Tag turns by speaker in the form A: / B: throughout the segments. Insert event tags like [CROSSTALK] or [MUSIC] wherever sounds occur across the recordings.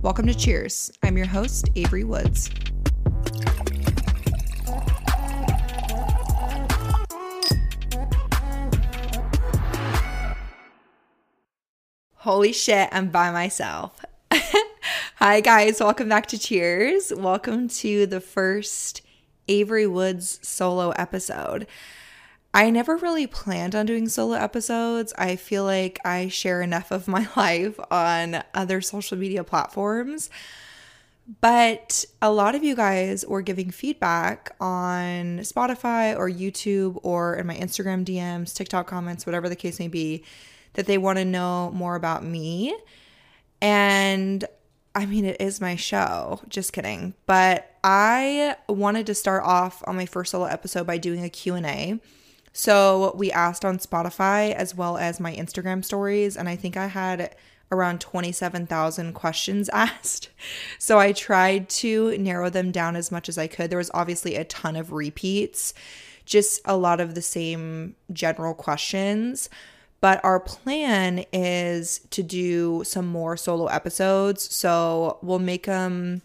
A: Welcome to Cheers. I'm your host, Avery Woods. Holy shit, I'm by myself. [LAUGHS] Hi, guys. Welcome back to Cheers. Welcome to the first Avery Woods solo episode. I never really planned on doing solo episodes. I feel like I share enough of my [LAUGHS] life on other social media platforms. But a lot of you guys were giving feedback on Spotify or YouTube or in my Instagram DMs, TikTok comments, whatever the case may be, that they want to know more about me. And I mean, it is my show. Just kidding. But I wanted to start off on my first solo episode by doing a Q&A. So we asked on Spotify as well as my Instagram stories, and I think I had around 27,000 questions [LAUGHS] asked. So I tried to narrow them down as much as I could. There was obviously a ton of repeats, just a lot of the same general questions. But our plan is to do some more solo episodes. So we'll make them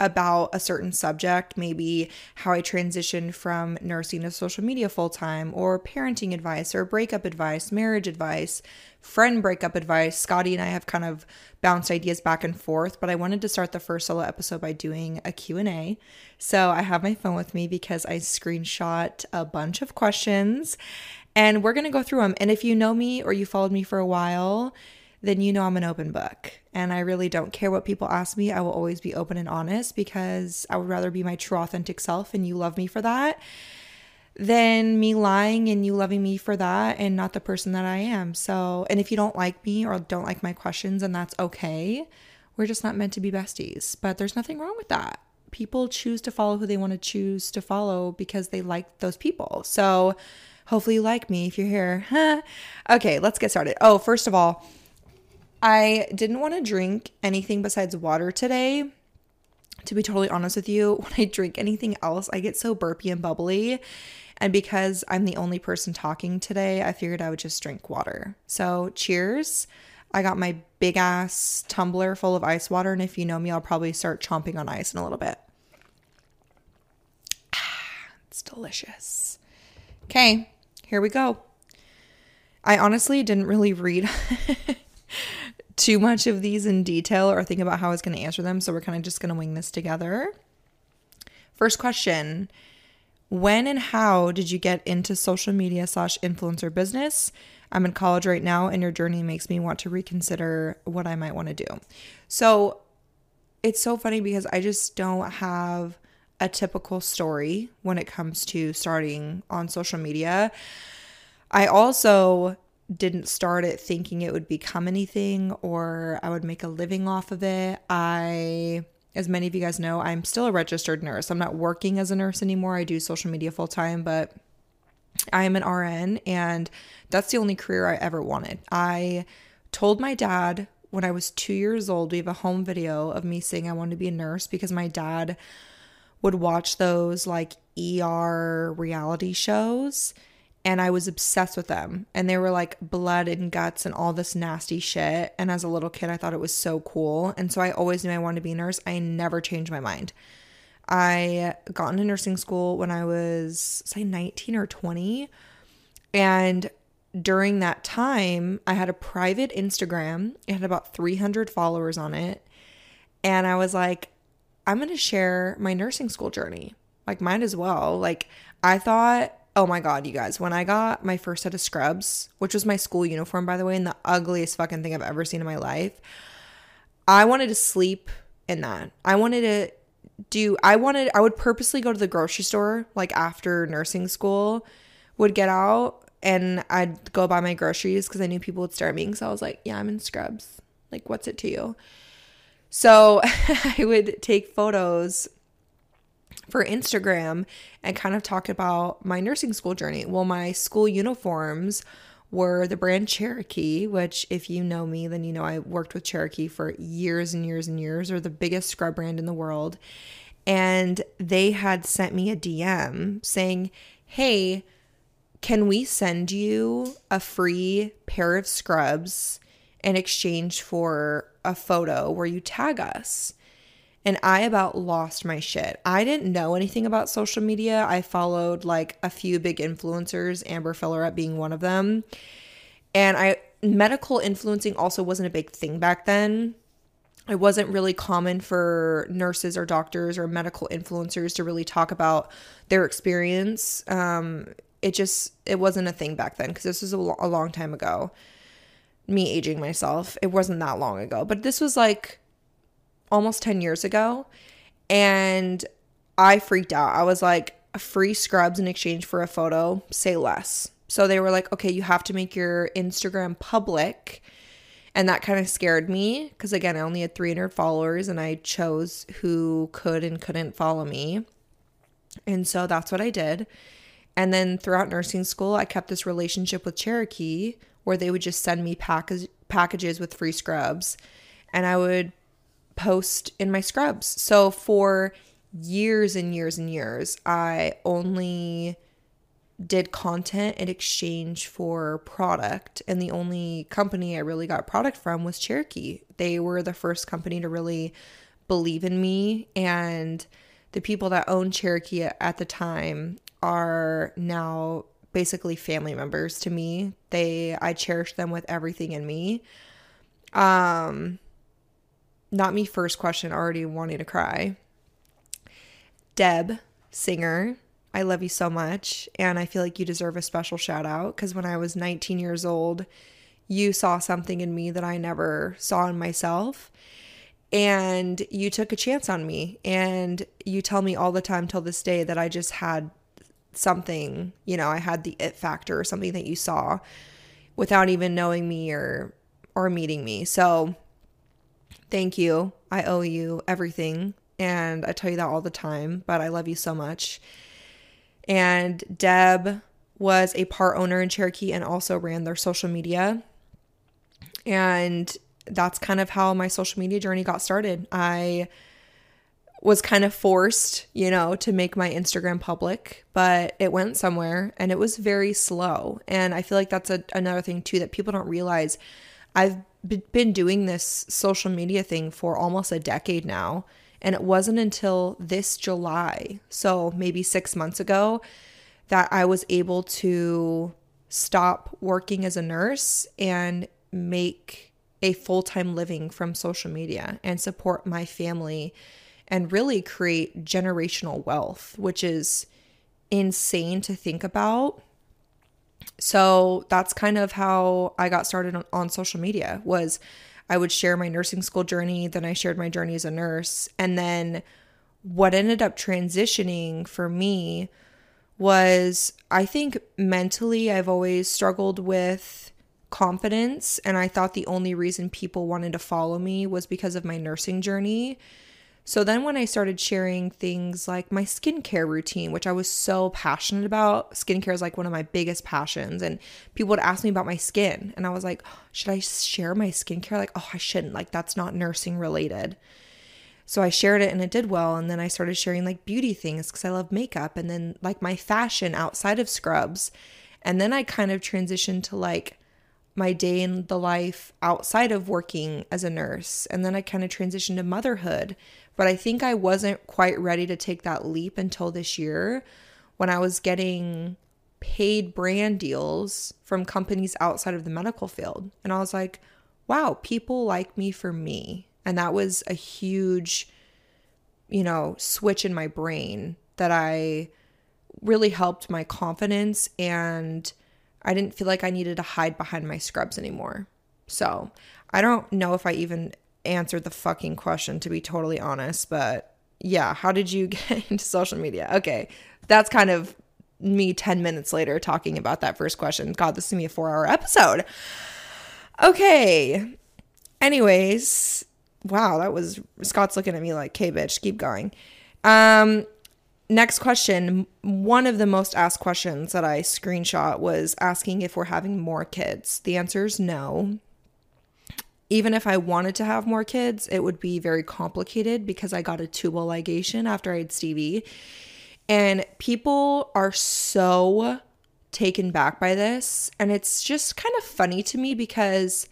A: about a certain subject, maybe how I transitioned from nursing to social media full time, or parenting advice, or breakup advice, marriage advice, friend breakup advice. Scotty and I have kind of bounced ideas back and forth, but I wanted to start the first solo episode by doing a Q&A. So I have my phone with me because I screenshot a bunch of questions and we're going to go through them. And if you know me or you followed me for a while, then you know I'm an open book. And I really don't care what people ask me. I will always be open and honest because I would rather be my true, authentic self and you love me for that than me lying and you loving me for that and not the person that I am. So, and if you don't like me or don't like my questions, and that's okay. We're just not meant to be besties. But there's nothing wrong with that. People choose to follow who they want to choose to follow because they like those people. So, hopefully, you like me if you're here. [LAUGHS] okay, let's get started. Oh, first of all, I didn't want to drink anything besides water today. To be totally honest with you, [LAUGHS] when I drink anything else, I get so burpy and bubbly. And because I'm the only person talking today, I figured I would just drink water. So, cheers. I got my big ass tumbler full of ice water. And if you know me, I'll probably start chomping on ice in a little bit. Ah, it's delicious. Okay, here we go. I honestly didn't really read [LAUGHS] too much of these in detail or think about how I was going to answer them. So we're kind of just going to wing this together. First question When and how did you get into social media slash influencer business? I'm in college right now, and your journey makes me want to reconsider what I might want to do. So it's so funny because I just don't have a typical story when it comes to starting on social media. I also didn't start it thinking it would become anything or I would make a living off of it. I, as many of you guys know, I'm still a registered nurse. I'm not working as a nurse anymore. I do social media full time, but I am an RN and that's the only career I ever wanted. I told my dad when I was two years old, we have a home video of me saying I wanted to be a nurse because my dad would watch those like ER reality shows and I was obsessed with them. And they were like blood and guts and all this nasty shit. And as a little kid, I thought it was so cool. And so I always knew I wanted to be a nurse. I never changed my mind. I got into nursing school when I was, say, 19 or 20. And during that time, I had a private Instagram. It had about 300 followers on it. And I was like, I'm going to share my nursing school journey. Like, might as well. Like, I thought Oh my god, you guys, when I got my first set of scrubs, which was my school uniform by the way, and the ugliest fucking thing I've ever seen in my life, I wanted to sleep in that. I wanted to do I wanted I would purposely go to the grocery store like after nursing school, would get out and I'd go buy my groceries because I knew people would stare at me. So I was like, yeah, I'm in scrubs. Like, what's it to you? So [LAUGHS] I would take photos for Instagram and kind of talk about my nursing school journey. Well, my school uniforms were the brand Cherokee, which, if you know me, then you know I worked with Cherokee for years and years and years, or the biggest scrub brand in the world. And they had sent me a DM saying, Hey, can we send you a free pair of scrubs? in exchange for a photo where you tag us. And I about lost my shit. I didn't know anything about social media. I followed like a few big influencers, Amber Fillerup being one of them. And I medical influencing also wasn't a big thing back then. It wasn't really common for nurses or doctors or medical influencers to really talk about their experience. Um, it just it wasn't a thing back then because this was a, a long time ago. Me aging myself, it wasn't that long ago, but this was like almost 10 years ago. And I freaked out. I was like, free scrubs in exchange for a photo, say less. So they were like, okay, you have to make your Instagram public. And that kind of scared me because, again, I only had 300 followers and I chose who could and couldn't follow me. And so that's what I did. And then throughout nursing school, I kept this relationship with Cherokee where they would just send me package, packages with free scrubs and I would post in my scrubs. So for years and years and years, I only did content in exchange for product. And the only company I really got product from was Cherokee. They were the first company to really believe in me. And the people that owned Cherokee at the time are now basically family members to me. They I cherish them with everything in me. Um not me first question already wanting to cry. Deb, singer, I love you so much. And I feel like you deserve a special shout out because when I was 19 years old, you saw something in me that I never saw in myself. And you took a chance on me. And you tell me all the time till this day that I just had something, you know, I had the it factor or something that you saw without even knowing me or or meeting me. So thank you. I owe you everything. And I tell you that all the time, but I love you so much. And Deb was a part owner in Cherokee and also ran their social media. And that's kind of how my social media journey got started. I was kind of forced, you know, to make my Instagram public, but it went somewhere and it was very slow. And I feel like that's a, another thing too that people don't realize. I've been doing this social media thing for almost a decade now. And it wasn't until this July, so maybe six months ago, that I was able to stop working as a nurse and make a full time living from social media and support my family and really create generational wealth, which is insane to think about. So that's kind of how I got started on, on social media was I would share my nursing school journey, then I shared my journey as a nurse. And then what ended up transitioning for me was I think mentally I've always struggled with confidence. And I thought the only reason people wanted to follow me was because of my nursing journey. So then when I started sharing things like my skincare routine, which I was so passionate about, skincare is like one of my biggest passions. And people would ask me about my skin. And I was like, should I share my skincare? Like, oh, I shouldn't. Like, that's not nursing related. So I shared it and it did well. And then I started sharing like beauty things because I love makeup and then like my fashion outside of scrubs. And then I kind of transitioned to like my day in the life outside of working as a nurse. And then I kind of transitioned to motherhood but I think I wasn't quite ready to take that leap until this year when I was getting paid brand deals from companies outside of the medical field. And I was like, wow, people like me for me. And that was a huge, you know, switch in my brain that I really helped my confidence and I didn't feel like I needed to hide behind my scrubs anymore. So I don't know if I even answered the fucking question to be totally honest, but yeah, how did you [LAUGHS] get into social media? Okay, that's kind of me 10 minutes later talking about that first question. God, this is gonna be a four hour episode. Okay. Anyways, wow, that was Scott's looking at me like, okay, bitch, keep going. Um, next question. One of the most asked questions that I screenshot was asking if we're having more kids. The answer is no even if I wanted to have more kids, it would be very complicated because I got a tubal ligation after I had Stevie. And people are so taken back by this. And it's just kind of funny to me because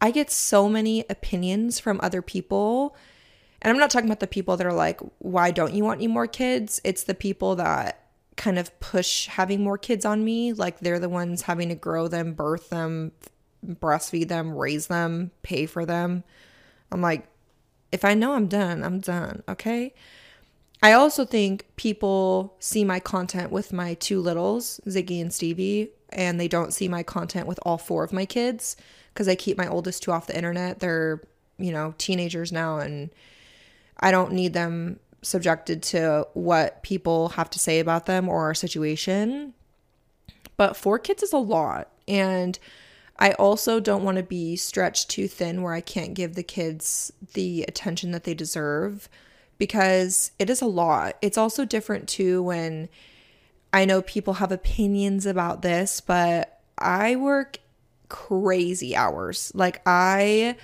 A: I get so many opinions from other people. And I'm not talking about the people that are like, why don't you want any more kids? It's the people that kind of push having more kids on me. Like they're the ones having to grow them, birth them, breastfeed them, raise them, pay for them. I'm like, if I know I'm done, I'm done. Okay. I also think people see my content with my two littles, Ziggy and Stevie, and they don't see my content with all four of my kids because I keep my oldest two off the internet. They're, you know, teenagers now, and I don't need them subjected to what people have to say about them or our situation. But four kids is a lot. And I also don't want to be stretched too thin where I can't give the kids the attention that they deserve because it is a lot. It's also different too when I know people have opinions about this, but I work crazy hours. Like I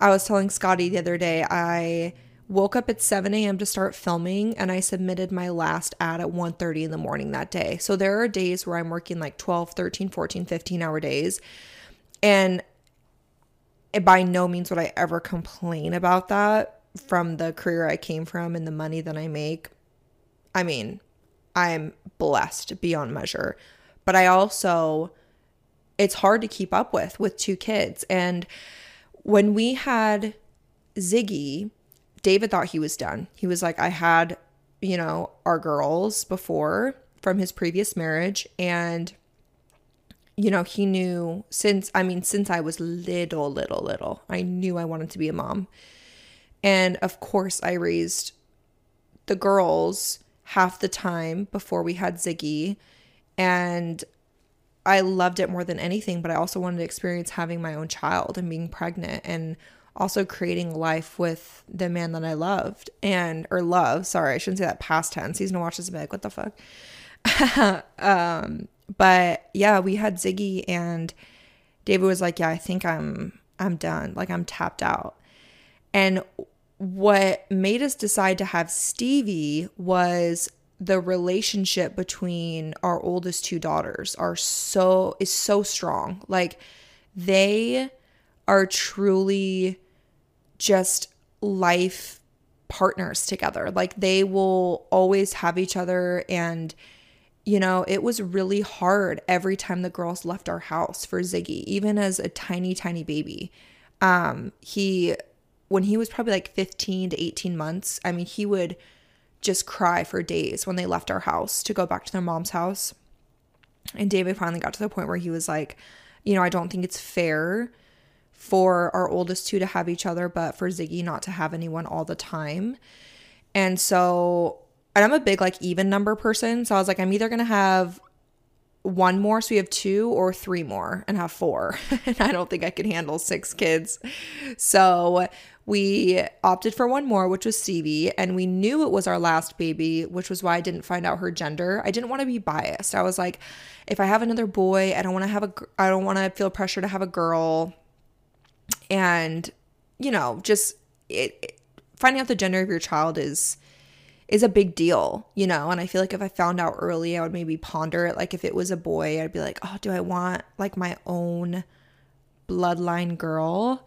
A: I was telling Scotty the other day, I woke up at 7 a.m. to start filming and I submitted my last ad at 1:30 in the morning that day. So there are days where I'm working like 12, 13, 14, 15 hour days. And by no means would I ever complain about that from the career I came from and the money that I make. I mean, I'm blessed beyond measure. But I also it's hard to keep up with with two kids. And when we had Ziggy, David thought he was done. He was like, I had, you know, our girls before from his previous marriage. And, you know, he knew since, I mean, since I was little, little, little, I knew I wanted to be a mom. And of course, I raised the girls half the time before we had Ziggy. And I loved it more than anything, but I also wanted to experience having my own child and being pregnant and also creating life with the man that I loved and or love. Sorry, I shouldn't say that past tense. He's gonna watch this and be like, what the fuck? [LAUGHS] um, but yeah, we had Ziggy and David was like, Yeah, I think I'm I'm done. Like I'm tapped out. And what made us decide to have Stevie was the relationship between our oldest two daughters are so is so strong. Like they are truly just life partners together. Like they will always have each other and you know, it was really hard every time the girls left our house for Ziggy, even as a tiny tiny baby. Um he when he was probably like 15 to 18 months, I mean, he would just cry for days when they left our house to go back to their mom's house. And David finally got to the point where he was like, you know, I don't think it's fair for our oldest two to have each other, but for Ziggy not to have anyone all the time. And so, and I'm a big like even number person. So I was like, I'm either going to have one more, so we have two, or three more and have four. [LAUGHS] and I don't think I can handle six kids. So we opted for one more, which was Stevie, and we knew it was our last baby, which was why I didn't find out her gender. I didn't want to be biased. I was like, if I have another boy, I don't want to have a, I don't want to feel pressure to have a girl and you know just it, it, finding out the gender of your child is is a big deal you know? And i feel like if i found out early i would maybe ponder it. Like if it was a boy i'd be like oh do i want like my own bloodline girl?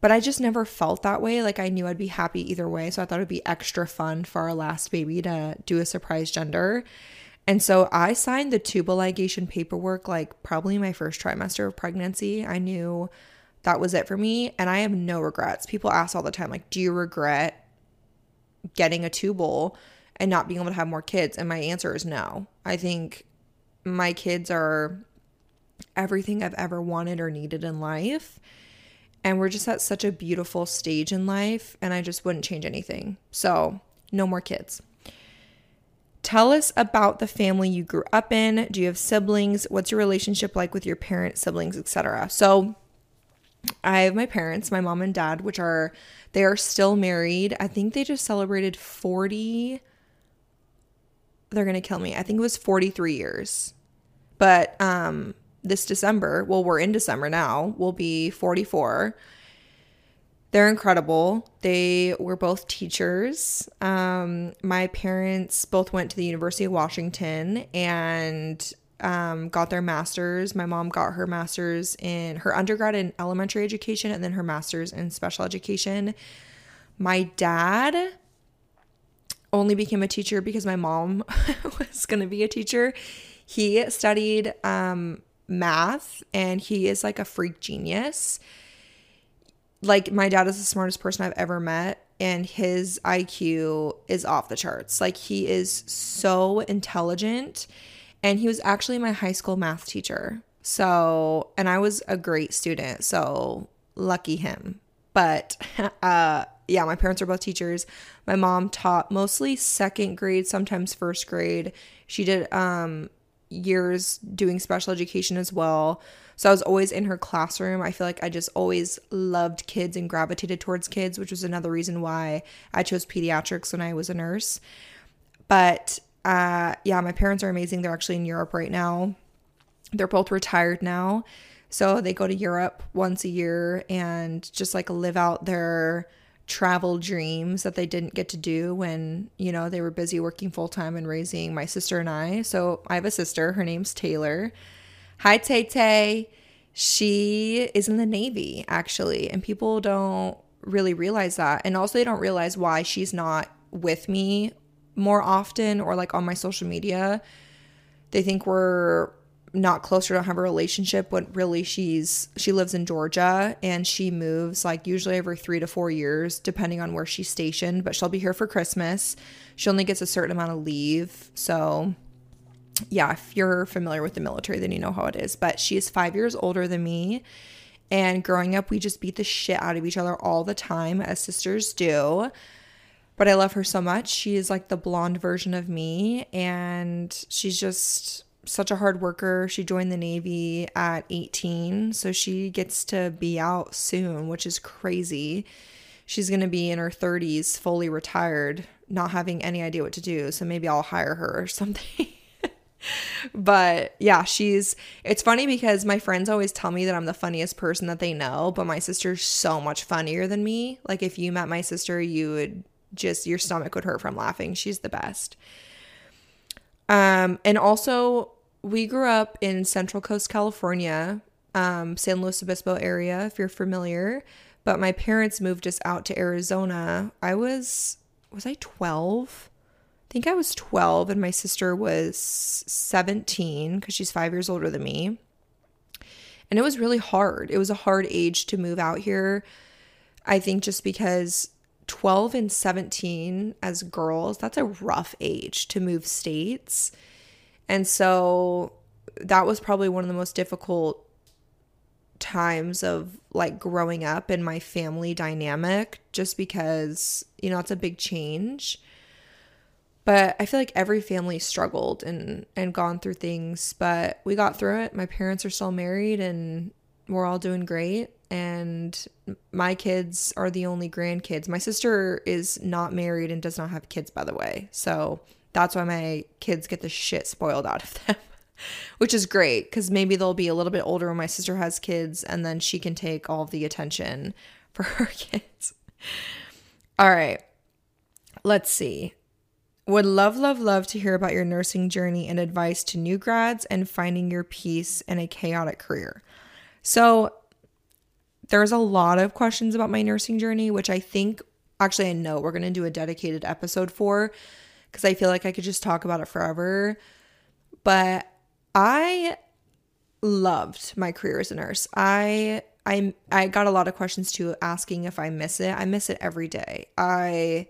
A: But i just never felt that way. Like i knew i'd be happy either way. So i thought it'd be extra fun for our last baby to do a surprise gender. And so I signed the tubal ligation paperwork like probably my first trimester of pregnancy. I knew that was it for me. And I have no regrets. People ask all the time, like, do you regret getting a tubal and not being able to have more kids? And my answer is no. I think my kids are everything I've ever wanted or needed in life. And we're just at such a beautiful stage in life. And I just wouldn't change anything. So, no more kids. Tell us about the family you grew up in. Do you have siblings? What's your relationship like with your parents, siblings, etc.? So, I have my parents, my mom and dad, which are they are still married. I think they just celebrated 40 they're going to kill me. I think it was 43 years. But um this December, well we're in December now, We'll be 44. They're incredible. They were both teachers. Um my parents both went to the University of Washington and um, got their master's. My mom got her master's in her undergrad in elementary education and then her master's in special education. My dad only became a teacher because my mom [LAUGHS] was going to be a teacher. He studied um, math and he is like a freak genius. Like, my dad is the smartest person I've ever met, and his IQ is off the charts. Like, he is so intelligent, and he was actually my high school math teacher. So, and I was a great student. So, lucky him. But, [LAUGHS] uh, yeah, my parents are both teachers. My mom taught mostly second grade, sometimes first grade. She did um years doing special education as well. So I was always in her classroom. I feel like I just always loved kids and gravitated towards kids, which was another reason why I chose pediatrics when I was a nurse. But uh yeah, my parents are amazing. They're actually in Europe right now. They're both retired now. So they go to Europe once a year and just like live out their travel dreams that they didn't get to do when, you know, they were busy working full time and raising my sister and I. So I have a sister, her name's Taylor. Hi, Tay Tay. She is in the Navy, actually, and people don't really realize that. And also, they don't realize why she's not with me more often or like on my social media. They think we're not closer to have a relationship but really she's she lives in Georgia and she moves like usually every 3 to 4 years depending on where she's stationed but she'll be here for Christmas. She only gets a certain amount of leave. So yeah, if you're familiar with the military then you know how it is. But she is 5 years older than me. And growing up we just beat the shit out of each other all the time as sisters do. But I love her so much. She is like the blonde version of me and she's just such a hard worker. She joined the Navy at 18, so she gets to be out soon, which is crazy. She's going to be in her 30s, fully retired, not having any idea what to do. So maybe I'll hire her or [LAUGHS] something. but yeah, she's it's funny because my friends always tell me that I'm the funniest person that they know, but my sister's so much funnier than me. Like if you met my sister, you would just your stomach would hurt from laughing. She's the best. Um, and also, we grew up in Central Coast, California, um, San Luis Obispo area, if you're familiar. But my parents moved us out to Arizona. I was, was I 12? I think I was 12, and my sister was 17 because she's five years older than me. And it was really hard. It was a hard age to move out here. I think just because 12 and 17 as girls, that's a rough age to move states. And so that was probably one of the most difficult times of like growing up in my family dynamic just because, you know, it's a big change. But I feel like every family struggled and and gone through things, but we got through it. My parents are still married and we're all doing great and my kids are the only grandkids. My sister is not married and does not have kids, by the way. So that's why my kids get the shit spoiled out of [LAUGHS] them, which is great because maybe they'll be a little bit older when my sister has kids and then she can take all the attention [LAUGHS] for her kids. All right, let's see. Would love, love, love to hear about your nursing journey and advice to new grads and finding your peace in a chaotic career. So, there's a lot of questions about my nursing journey, which I think actually I know we're going to do a dedicated episode for because I feel like I could just talk about it forever. But I loved my career as a nurse. I I I got a lot of questions too asking if I miss it. I miss it every day. I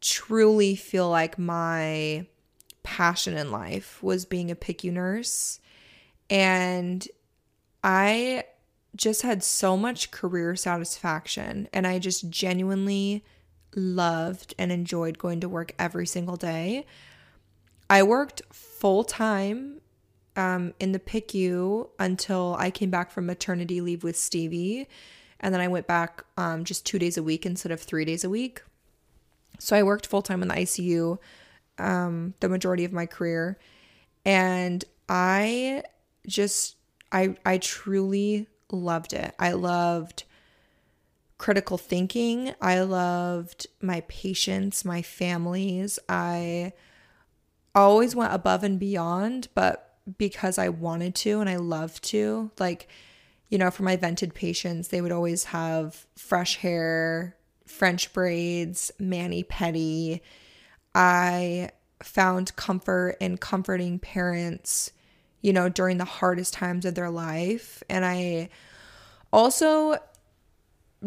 A: truly feel like my passion in life was being a PICU nurse and I just had so much career satisfaction and I just genuinely loved and enjoyed going to work every single day. I worked full time um, in the PICU until I came back from maternity leave with Stevie. And then I went back um, just two days a week instead of three days a week. So I worked full time in the ICU um, the majority of my career. And I just, I, I truly loved it. I loved critical thinking. I loved my patients, my families. I always went above and beyond, but because I wanted to and I loved to. Like, you know, for my vented patients, they would always have fresh hair, French braids, mani pedi. I found comfort in comforting parents, you know, during the hardest times of their life. And I also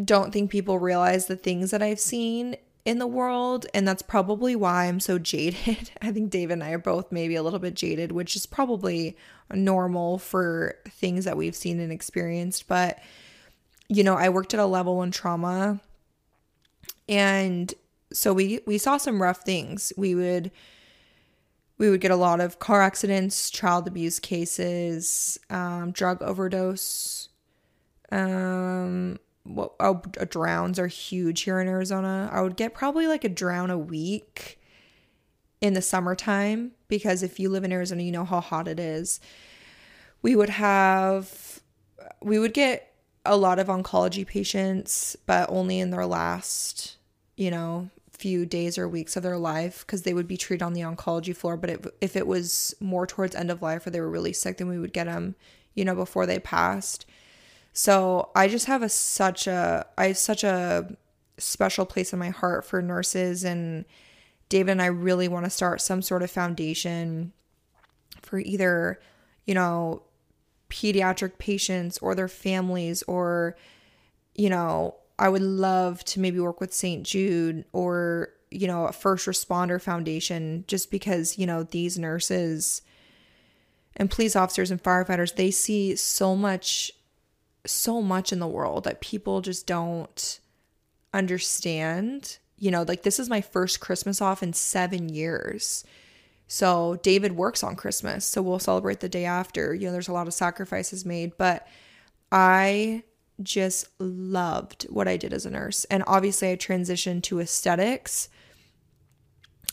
A: don't think people realize the things that I've seen in the world. And that's probably why I'm so jaded. [LAUGHS] I think Dave and I are both maybe a little bit jaded, which is probably normal for things that we've seen and experienced. But, you know, I worked at a level one trauma. And so we we saw some rough things. We would we would get a lot of car accidents, child abuse cases, um, drug overdose, um, what oh, drowns are huge here in Arizona. I would get probably like a drown a week in the summertime because if you live in Arizona, you know how hot it is. We would have we would get a lot of oncology patients, but only in their last, you know, few days or weeks of their life because they would be treated on the oncology floor. But if, if it was more towards end of life or they were really sick, then we would get them, you know, before they passed. So I just have a such a I have such a special place in my heart for nurses and David and I really want to start some sort of foundation for either, you know, pediatric patients or their families or you know, I would love to maybe work with St. Jude or, you know, a first responder foundation just because, you know, these nurses and police officers and firefighters, they see so much so much in the world that people just don't understand. You know, like this is my first Christmas off in seven years. So David works on Christmas. So we'll celebrate the day after. You know, there's a lot of sacrifices made, but I just loved what I did as a nurse. And obviously, I transitioned to aesthetics.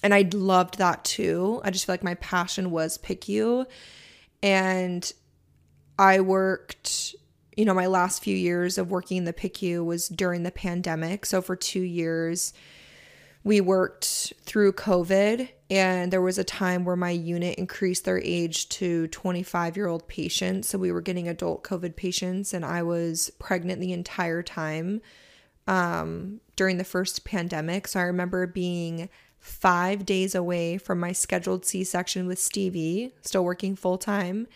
A: And I loved that too. I just feel like my passion was PICU. And I worked you know, my last few years of working in the PICU was during the pandemic. So for two years, we worked through COVID, and there was a time where my unit increased their age to 25 year old patients. So we were getting adult COVID patients, and I was pregnant the entire time um, during the first pandemic. So I remember being five days away from my scheduled C section with Stevie, still working full time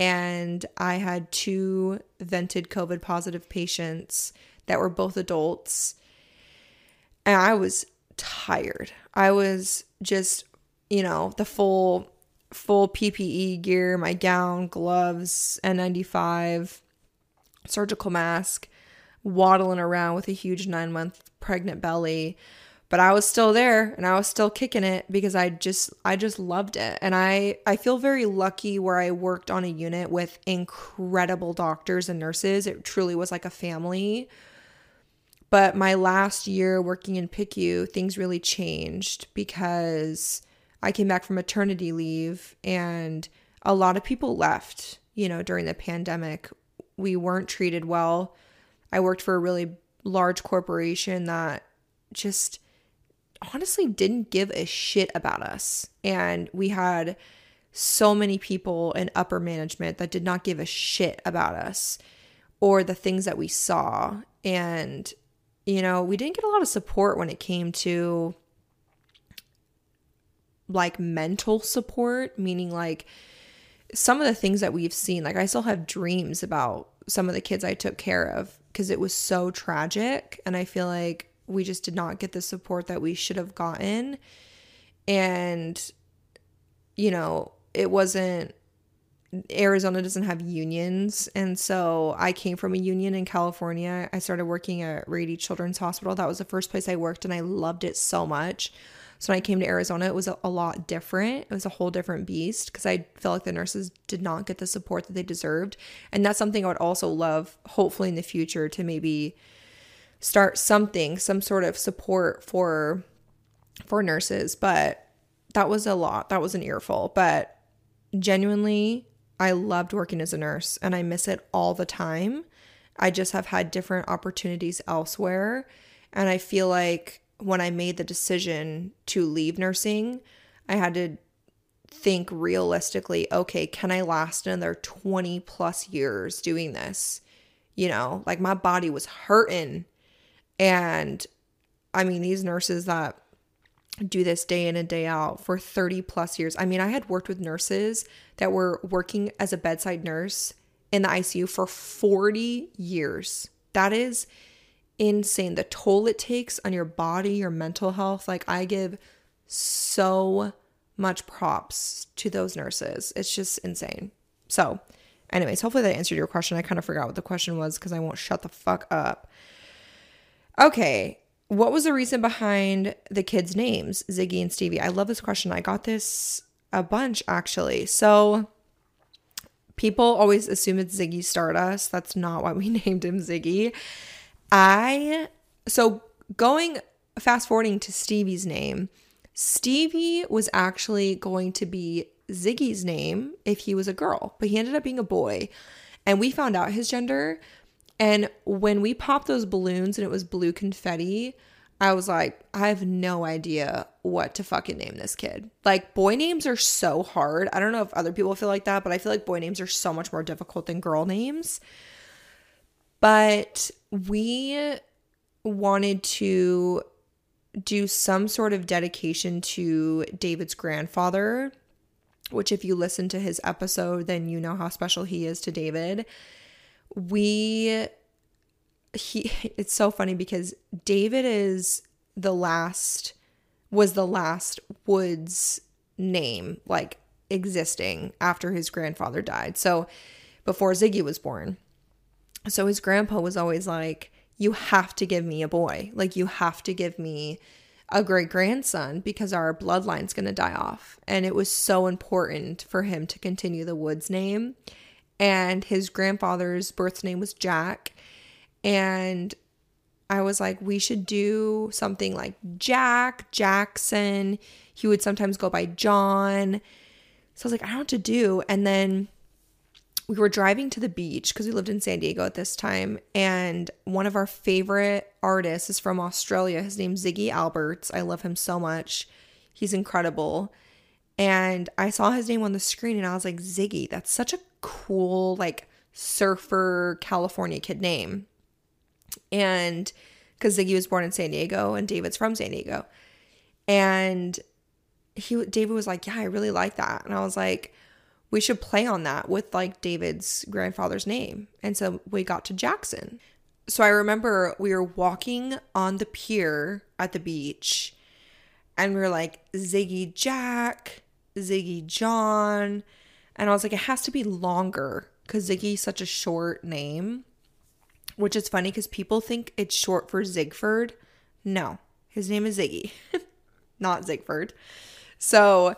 A: and I had two vented COVID positive patients that were both adults. And I was tired. I was just, you know, the full full PPE gear, my gown, gloves, N95, surgical mask, waddling around with a huge 9-month pregnant belly but I was still there and I was still kicking it because I just I just loved it. And I I feel very lucky where I worked on a unit with incredible doctors and nurses. It truly was like a family. But my last year working in PICU, things really changed because I came back from maternity leave and a lot of people left, you know, during the pandemic. We weren't treated well. I worked for a really large corporation that just honestly didn't give a shit about us. And we had so many people in upper management that did not give a shit about us or the things that we saw. And, you know, we didn't get a lot of support when it came to like mental support, meaning like some of the things that we've seen. Like, I still have dreams about some of the kids I took care of because it was so tragic. And I feel like we just did not get the support that we should have gotten. And, you know, it wasn't, Arizona doesn't have unions. And so I came from a union in California. I started working at Rady Children's Hospital. That was the first place I worked, and I loved it so much. So when I came to Arizona, it was a, a lot different. It was a whole different beast because I felt like the nurses did not get the support that they deserved. And that's something I would also love, hopefully, in the future to maybe start something, some sort of support for for nurses, but that was a lot. That was an earful, but genuinely I loved working as a nurse and I miss it all the time. I just have had different opportunities elsewhere and I feel like when I made the decision to leave nursing, I had to think realistically, okay, can I last another 20 plus years doing this? You know, like my body was hurting. And I mean, these nurses that do this day in and day out for 30 plus years. I mean, I had worked with nurses that were working as a bedside nurse in the ICU for 40 years. That is insane. The toll it takes on your body, your mental health. Like, I give so much props to those nurses. It's just insane. So, anyways, hopefully that answered your question. I kind of forgot what the question was because I won't shut the fuck up. Okay. What was the reason behind the kids' names, Ziggy and Stevie? I love this question. I got this a bunch actually. So, people always assume it's Ziggy Stardust. That's not why we [LAUGHS] named him Ziggy. I, so going fast forwarding to Stevie's name, Stevie was actually going to be Ziggy's name if he was a girl, but he ended up being a boy. And we found out his gender. And when we popped those balloons and it was blue confetti, I was like, I have no idea what to fucking name this kid. Like, boy names are so hard. I don't know if other people feel like that, but I feel like boy names are so much more difficult than girl names. But we wanted to do some sort of dedication to David's grandfather, which, if you listen to his episode, then you know how special he is to David. We, he, [LAUGHS] it's so funny because David is the last, was the last Woods name, like existing after his grandfather died. So before Ziggy was born. So his grandpa was always like, you have to give me a boy. Like, you have to give me a great grandson because our bloodline's going to die off. And it was so important for him to continue the Woods name. And his grandfather's birth name was Jack. And I was like, we should do something like Jack, Jackson. He would sometimes go by John. So I was like, I don't know what to do. And then we were driving to the beach because we lived in San Diego at this time. And one of our favorite artists is from Australia. His name's Ziggy Alberts. I love him so much. He's incredible. And I saw his name on the screen and I was like, Ziggy, that's such a cool, like, surfer California kid name. And because Ziggy was born in San Diego and David's from San Diego. And he David was like, Yeah, I really like that. And I was like, we should play on that with like David's grandfather's name. And so we got to Jackson. So I remember we were walking on the pier at the beach and we were like Ziggy Jack, Ziggy John. And I was like, it has to be longer because Ziggy's such a short name, which is funny because people think it's short for Zigford. No, his name is Ziggy, [LAUGHS] not Zigford. So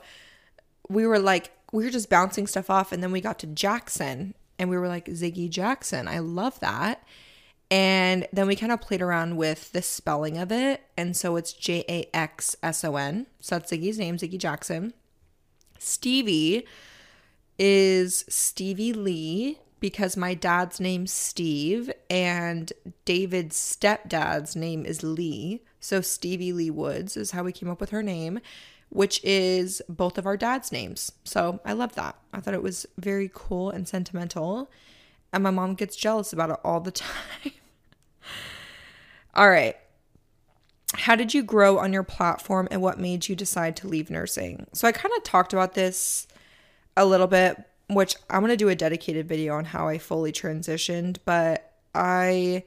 A: we were like, we were just bouncing stuff off. And then we got to Jackson and we were like, Ziggy Jackson. I love that. And then we kind of played around with the spelling of it. And so it's J A X S O N. So that's Ziggy's name, Ziggy Jackson. Stevie is Stevie Lee because my dad's name's Steve and David's stepdad's name is Lee. So Stevie Lee Woods is how we came up with her name which is both of our dad's names. So I love that. I thought it was very cool and sentimental. And my mom gets jealous about it all the [LAUGHS] time. all right. How did you grow on your platform and what made you decide to leave nursing? So I kind of talked about this a little bit, which I'm going to do a dedicated video on how I fully transitioned, but I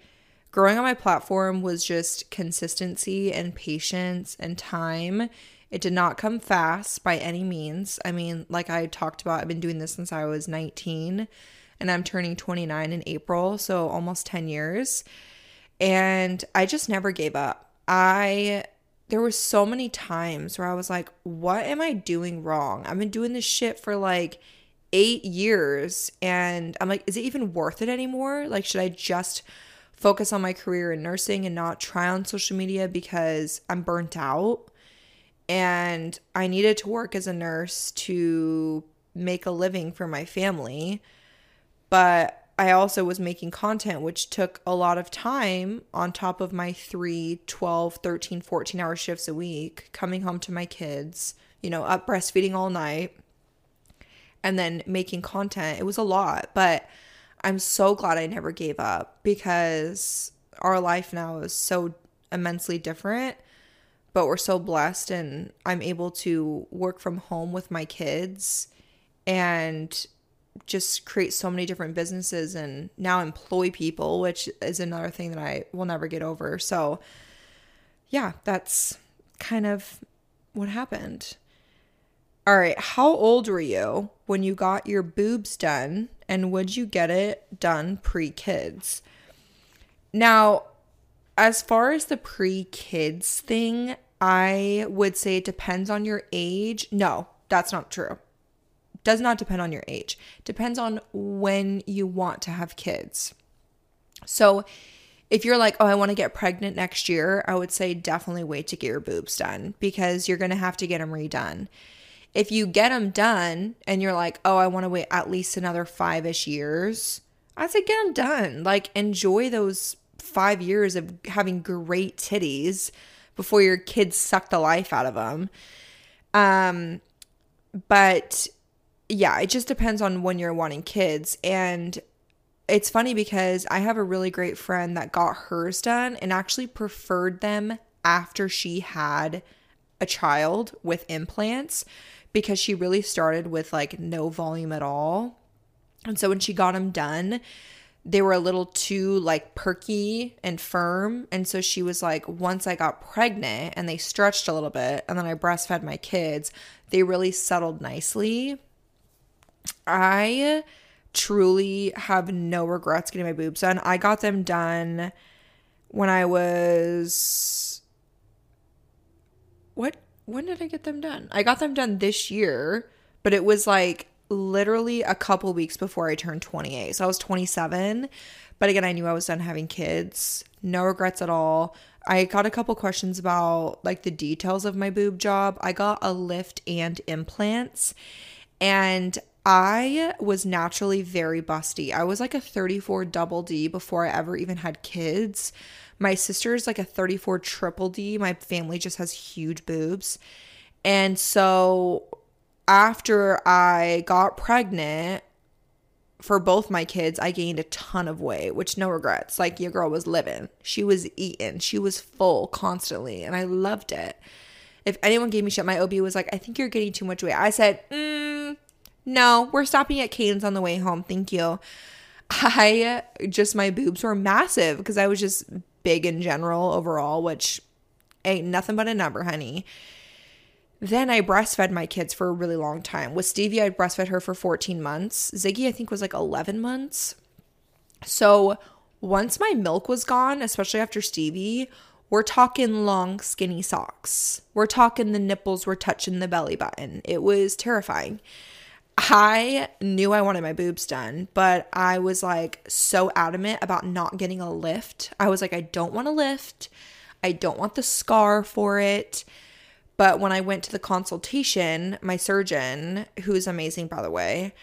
A: growing on my platform was just consistency and patience and time it did not come fast by any means. I mean, like I talked about, I've been doing this since I was 19 and I'm turning 29 in April, so almost 10 years. And I just never gave up. I there were so many times where I was like, what am I doing wrong? I've been doing this shit for like 8 years and I'm like, is it even worth it anymore? Like should I just focus on my career in nursing and not try on social media because I'm burnt out? And I needed to work as a nurse to make a living for my family. But I also was making content, which took a lot of time on top of my 3, 12, 13, 14 hour shifts a week, coming home to my kids, you know, up breastfeeding all night. and then making content. It was a lot, but I'm so glad I never gave up because our life now is so immensely different. But we're so blessed, and I'm able to work from home with my kids and just create so many different businesses and now employ people, which is another thing that I will never get over. So, yeah, that's kind of what happened. All right, how old were you when you got your boobs done and would you get it done pre kids? Now, as far as the pre kids thing, I would say it depends on your age. No, that's not true. Does not depend on your age. Depends on when you want to have kids. So, if you're like, oh, I want to get pregnant next year, I would say definitely wait to get your boobs done because you're going to have to get them redone. If you get them done and you're like, oh, I want to wait at least another five ish years, I'd say get them done. Like, enjoy those five years of having great titties before your kids suck the life out of them. Um, but yeah, it just depends on when you're wanting kids. And it's funny because I have a really great friend that got hers done and actually preferred them after she had a child with implants because she really started with like no volume at all. And so when she got them done, they were a little too like perky and firm. And so she was like, once I got pregnant and they stretched a little bit, and then I breastfed my kids, they really settled nicely. I truly have no regrets getting my boobs done. I got them done when I was what when did I get them done? I got them done this year, but it was like literally a couple weeks before I turned 28. So I was 27, but again, I knew I was done having kids. No regrets at all. I got a couple questions about like the details of my boob job. I got a lift and implants and I was naturally very busty. I was like a 34 double D before I ever even had kids. My sister's like a 34 triple D. My family just has huge boobs. And so after I got pregnant for both my kids, I gained a ton of weight, which no regrets. Like your girl was living. She was eating. She was full constantly. And I loved it. If anyone gave me shit, my OB was like, I think you're getting too much weight. I said, mm, no, we're stopping at Cane's on the way home. Thank you. [LAUGHS] I just, my boobs were massive because I was just big in general overall, which ain't nothing but a number, honey. Then I breastfed my kids for a really long time. With Stevie, I breastfed her for 14 months. Ziggy, I think, was like 11 months. So once my milk was gone, especially after Stevie, we're talking long, skinny socks. We're talking the nipples were touching the belly button. It was terrifying. I knew I wanted my boobs done, but I was like so adamant about not getting a lift. I was like, I don't want a lift. I don't want the scar for it. But when I went to the consultation, my surgeon, who's amazing by the way,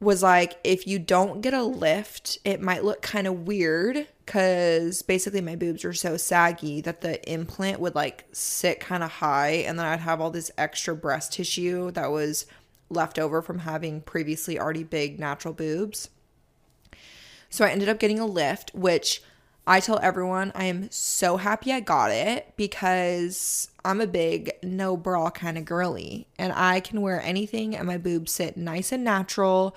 A: was like, if you don't get a lift, it might look kind of weird because basically my boobs were so saggy that the implant would like sit kind of high and then I'd have all this extra breast tissue that was left over from having previously already big natural boobs. So I ended up getting a lift, which I tell everyone I am so happy I got it because I'm a big no bra kind of girly and I can wear anything and my boobs sit nice and natural.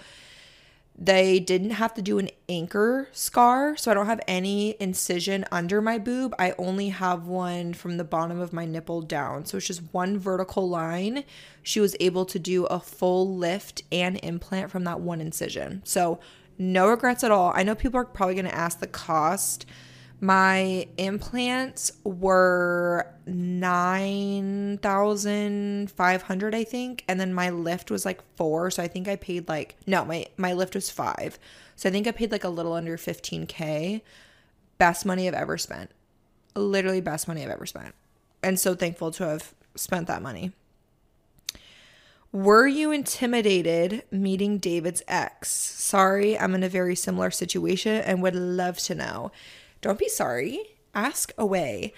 A: They didn't have to do an anchor scar, so I don't have any incision under my boob. I only have one from the bottom of my nipple down. So it's just one vertical line. She was able to do a full lift and implant from that one incision. So no regrets at all. I know people are probably going to ask the cost. My implants were 9,500 I think and then my lift was like 4 so I think I paid like no my my lift was 5. So I think I paid like a little under 15k. Best money I've ever spent. Literally best money I've ever spent. And so thankful to have spent that money. Were you intimidated meeting David's ex? Sorry, I'm in a very similar situation and would love to know. Don't be sorry. Ask away.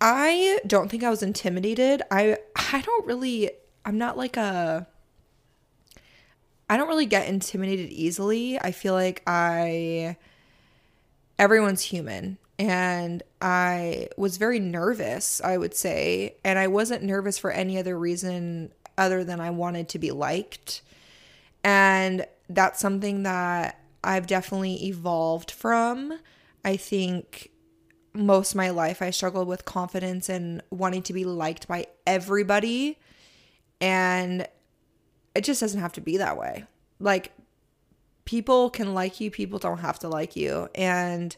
A: I don't think I was intimidated. I I don't really I'm not like a I don't really get intimidated easily. I feel like I everyone's human and I was very nervous, I would say, and I wasn't nervous for any other reason other than I wanted to be liked. And that's something that I've definitely evolved from. I think most of my life I struggled with confidence and wanting to be liked by everybody. And it just doesn't have to be that way. Like, people can like you, people don't have to like you. And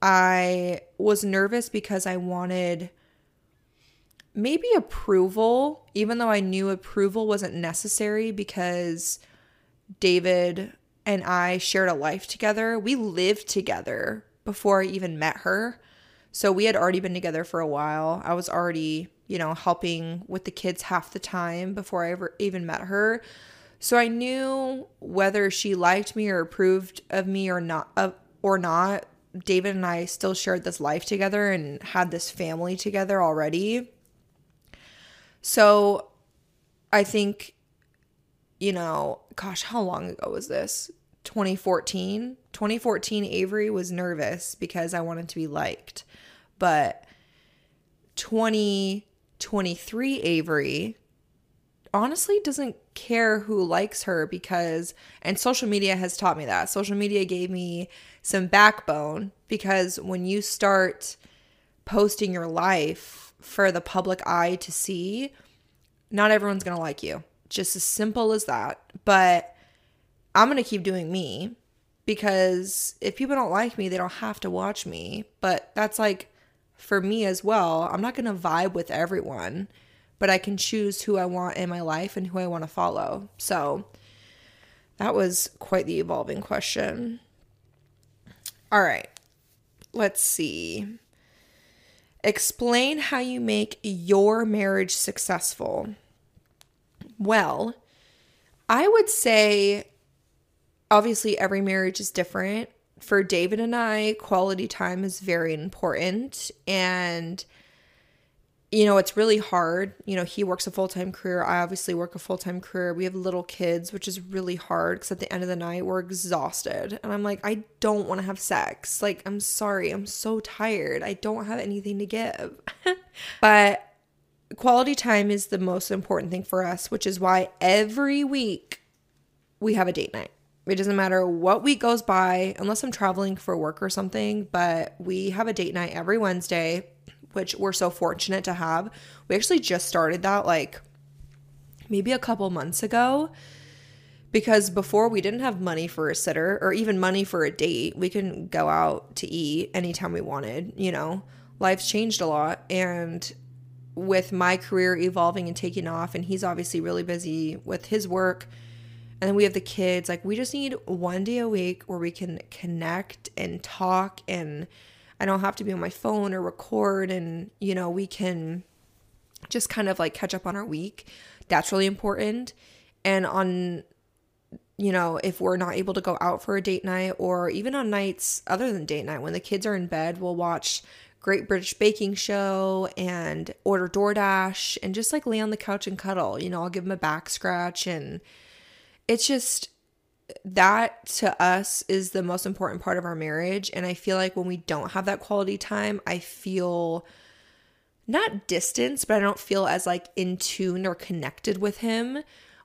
A: I was nervous because I wanted maybe approval, even though I knew approval wasn't necessary because David and I shared a life together. We lived together before I even met her. So we had already been together for a while. I was already, you know, helping with the kids half the time before I ever even met her. So I knew whether she liked me or approved of me or not uh, or not. David and I still shared this life together and had this family together already. So I think you know, gosh, how long ago was this? 2014. 2014 Avery was nervous because I wanted to be liked. But 2023 Avery honestly doesn't care who likes her because and social media has taught me that. Social media gave me some backbone because when you start posting your life for the public eye to see, not everyone's going to like you. Just as simple as that. But I'm going to keep doing me because if people don't like me, they don't have to watch me. But that's like for me as well. I'm not going to vibe with everyone, but I can choose who I want in my life and who I want to follow. So that was quite the evolving question. All right. Let's see. Explain how you make your marriage successful. Well, I would say obviously every marriage is different. For David and I, quality time is very important. And, you know, it's really hard. You know, he works a full time career. I obviously work a full time career. We have little kids, which is really hard because at the end of the night, we're exhausted. And I'm like, I don't want to have sex. Like, I'm sorry. I'm so tired. I don't have anything to give. [LAUGHS] but quality time is the most important thing for us, which is why every week we have a date night. It doesn't matter what week goes by, unless I'm traveling for work or something, but we have a date night every Wednesday, which we're so fortunate to have. We actually just started that like maybe a couple months ago because before we didn't have money for a sitter or even money for a date. We can go out to eat anytime we wanted, you know. Life's changed a lot and with my career evolving and taking off and he's obviously really busy with his work and then we have the kids like we just need one day a week where we can connect and talk and i don't have to be on my phone or record and you know we can just kind of like catch up on our week that's really important and on you know if we're not able to go out for a date night or even on nights other than date night when the kids are in bed we'll watch Great British Baking Show and order DoorDash and just like lay on the couch and cuddle. You know, I'll give them a back scratch and it's just that to us is the most important part of our marriage. And I feel like when we don't have that quality time, I feel not distance, but I don't feel as like in tune or connected with him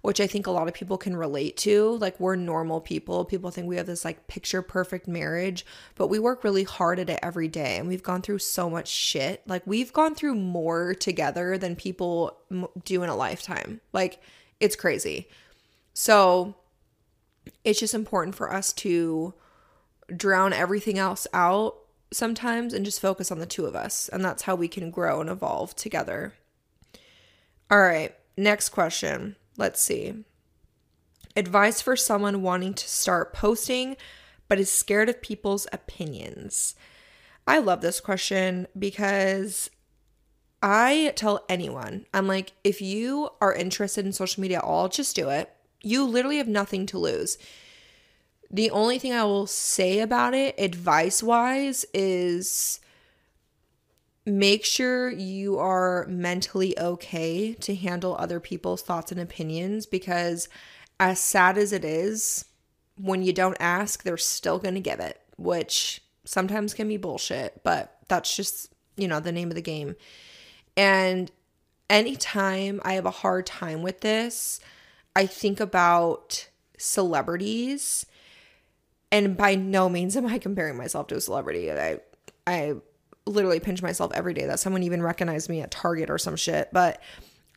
A: which I think a lot of people can relate to. Like, we're normal people. People think we have this like picture perfect marriage, but we work really hard at it every day and we've gone through so much shit. Like, we've gone through more together than people do in a lifetime. Like, it's crazy. So, it's just important for us to drown everything else out sometimes and just focus on the two of us. And that's how we can grow and evolve together. All right, next question. Let's see. Advice for someone wanting to start posting but is scared of people's opinions. I love this question because I tell anyone, I'm like, if you are interested in social media at all, just do it. You literally have nothing to lose. The only thing I will say about it, advice wise, is make sure you are mentally okay to handle other people's thoughts and opinions because as sad as it is, when you don't ask, they're still going to give it, which sometimes can be bullshit, but that's just, you know, the name of the game. And anytime I have a hard time with this, I think about celebrities. And by no means am I comparing myself to a celebrity. I I literally pinch myself every day that someone even recognized me at Target or some shit. But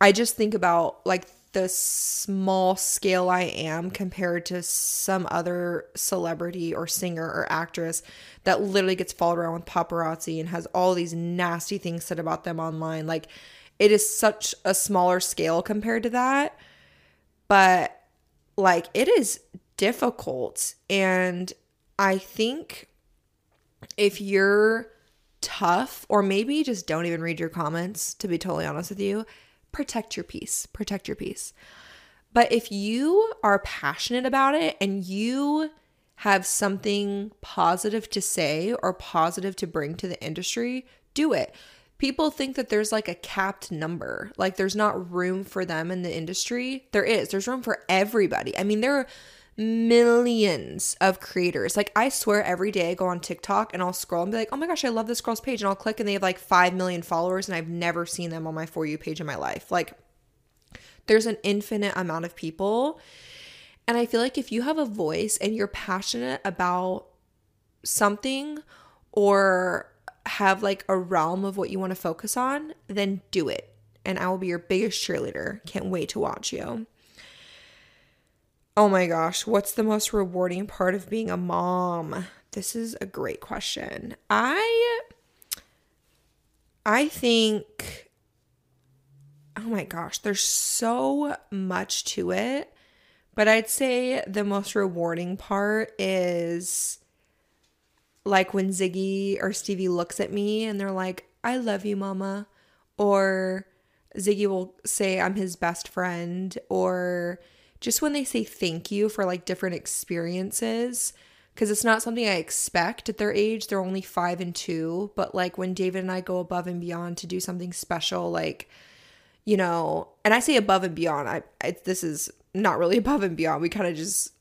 A: I just think about like the small scale I am compared to some other celebrity or singer or actress that literally gets followed around with paparazzi and has all these nasty things said about them online. Like it is such a smaller scale compared to that. But like it is difficult. And I think if you're tough, or maybe just don't even read your comments, to be totally honest with you, protect your peace. Protect your peace. But if you are passionate about it and you have something positive to say or positive to bring to the industry, do it. People think that there's like a capped number, like there's not room for them in the industry. There is, there's room for everybody. I mean, there are millions of creators. Like I swear every day I go on TikTok and I'll scroll and be like, "Oh my gosh, I love this girl's page." And I'll click and they have like 5 million followers and I've never seen them on my for you page in my life. Like there's an infinite amount of people. And I feel like if you have a voice and you're passionate about something or have like a realm of what you want to focus on, then do it. And I will be your biggest cheerleader. Can't wait to watch you. Oh my gosh, what's the most rewarding part of being a mom? This is a great question. I I think oh my gosh, there's so much to it. But I'd say the most rewarding part is like when Ziggy or Stevie looks at me and they're like, I love you, mama. Or Ziggy will say, I'm his best friend. Or just when they say thank you for like different experiences because it's not something I expect at their age. They're only five and two. But like when David and I go above and beyond to do something special, like, you know, and I say above and beyond, I, I this is not really [LAUGHS] above and beyond. We kind of just,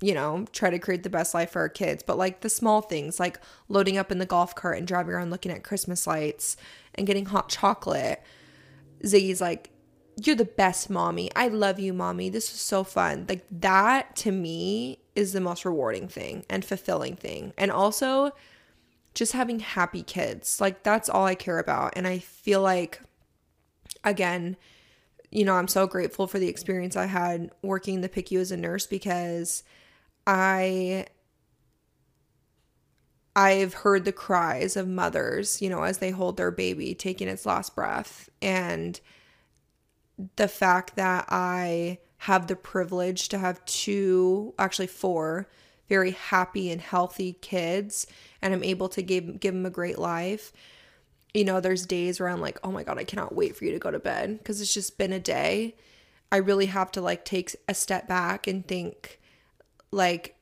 A: you know, try to create the best life for our kids. But like the small things, like loading up in the golf cart and driving around looking at Christmas lights and getting hot chocolate. Ziggy's like, you're the best mommy. I love you, mommy. This was so fun. Like that to me is the most rewarding thing and fulfilling thing. And also just having happy kids. Like that's all I care about. And I feel like again, you know, I'm so grateful for the experience I had working the PICU as a nurse because I I've heard the cries of mothers, you know, as they hold their baby taking its last breath and the fact that I have the privilege to have two, actually four, very happy and healthy kids, and I'm able to give give them a great life. You know, there's days where I'm like, oh my god, I cannot wait for you to go to bed because it's just been a day. I really have to like take a step back and think, like,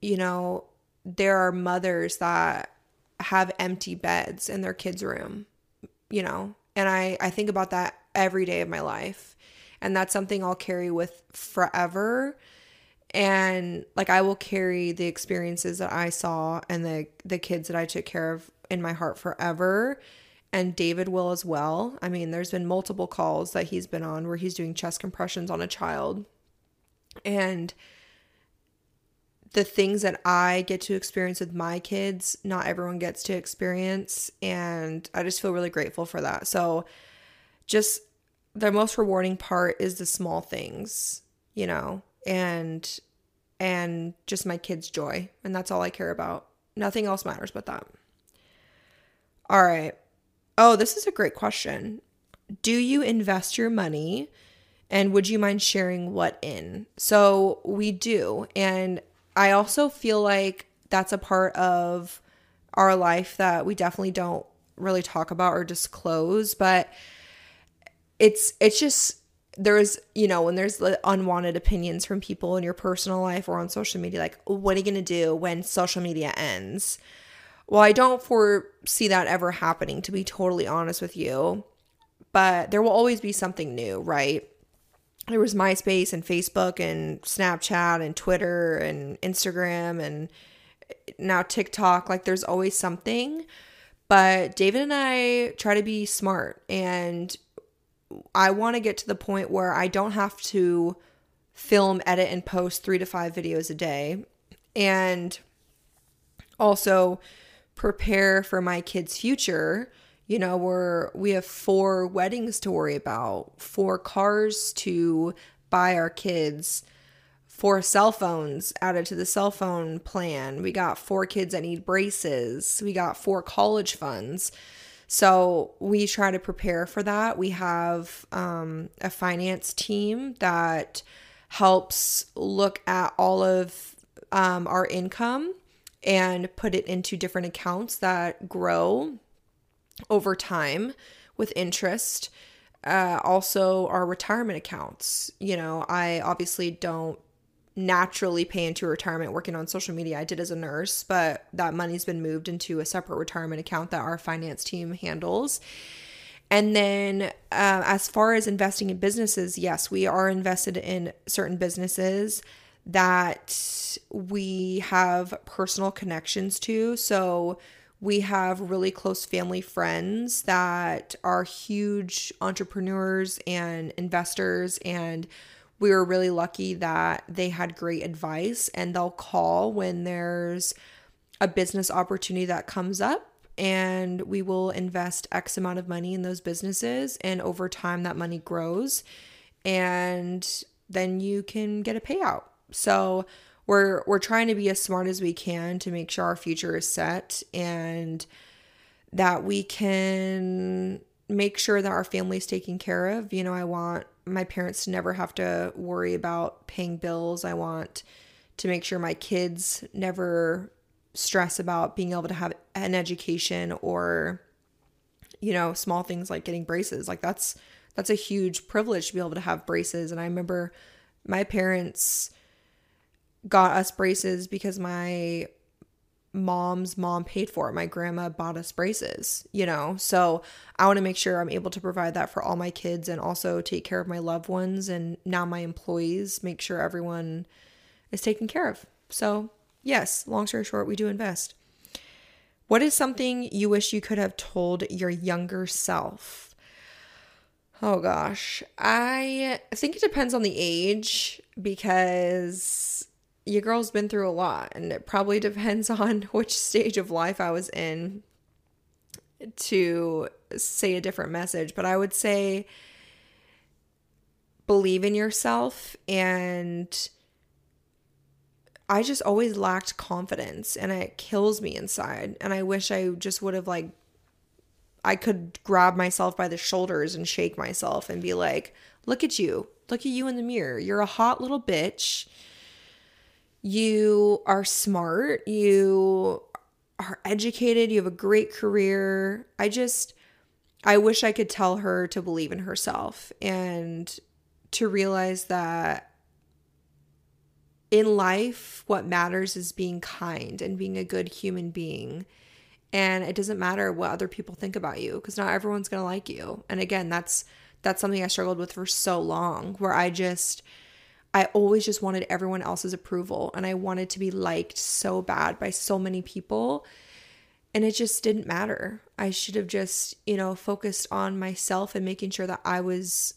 A: you know, there are mothers that have empty beds in their kids' room, you know, and I I think about that every day of my life. And that's something I'll carry with forever. And like I will carry the experiences that I saw and the the kids that I took care of in my heart forever. And David will as well. I mean, there's been multiple calls that he's been on where he's doing chest compressions on a child. And the things that I get to experience with my kids, not everyone gets to experience. And I just feel really grateful for that. So, just the most rewarding part is the small things, you know, and and just my kids' joy. And that's all I care about. Nothing else matters but that. All right. Oh, this is a great question. Do you invest your money? And would you mind sharing what in? So we do. And I also feel like that's a part of our life that we definitely don't really talk about or disclose. But it's it's just there's you know when there's unwanted opinions from people in your personal life or on social media like what are you going to do when social media ends well i don't foresee that ever happening to be totally honest with you but there will always be something new right there was MySpace and Facebook and Snapchat and Twitter and Instagram and eh, now TikTok. Like there's always something. But David and I try to be smart and I want to get to the point where I don't have to film, edit, and post three to five videos a day. And also prepare for my kids' future. You know, we're we have four weddings to worry about, four cars to buy our kids, four cell phones added to the cell phone plan. We got four kids that need braces. We got four college funds. So we try to prepare for that. We have um, a finance team that helps look at all of um, our income and put it into different accounts that grow over time with interest. Uh, also, our retirement accounts. You know, I obviously don't naturally pay into retirement working on social media. I did as a nurse, but that money's been moved into a separate retirement account that our finance team handles. And then, uh, as far as investing in businesses, yes, we are invested in certain businesses that we have personal connections to. So, we have really close family friends that are huge entrepreneurs and investors and we were really lucky that they had great advice and they'll call when there's a business opportunity that comes up and we will invest x amount of money in those businesses and over time that money grows and then you can get a payout. So we're we're trying to be as smart as we can to make sure our future is set and that we can make sure that our family is taken care of you know i want my parents to never have to worry about paying bills. I want to make sure my kids never stress about being able to have an education or you know, small things like getting braces. Like that's that's a huge privilege to be able to have braces and I remember my parents got us braces because my mom's mom paid for it. My grandma bought us braces, you know? So I want to make sure I'm able to provide that for all my kids and also take care of my loved ones and now my employees, make sure everyone is taken care of. So, yes, long story short, we do invest. What is something you wish you could have told your younger self? Oh gosh, I think it depends on the age because your girl's been through a lot, and it probably depends [LAUGHS] on which stage of life I was in to say a different message. But I would say believe in yourself and I just always lacked confidence and it kills me inside. And I wish I just would have like I could grab myself by the shoulders and shake myself and be like look at you. Look at you in the mirror. You're a hot little bitch you are smart, you are educated, you have a great career. I just, I wish I could tell her to believe in herself and to realize that in life, what matters is being kind and being a good human being. And it doesn't matter what other people think about you because not everyone's going to like you. And again, that's that's something I struggled with for so long where I just I always just wanted everyone else's approval and I wanted to be liked so bad by so many people. And it just didn't matter. I should have just, you know, focused on myself and making sure that I was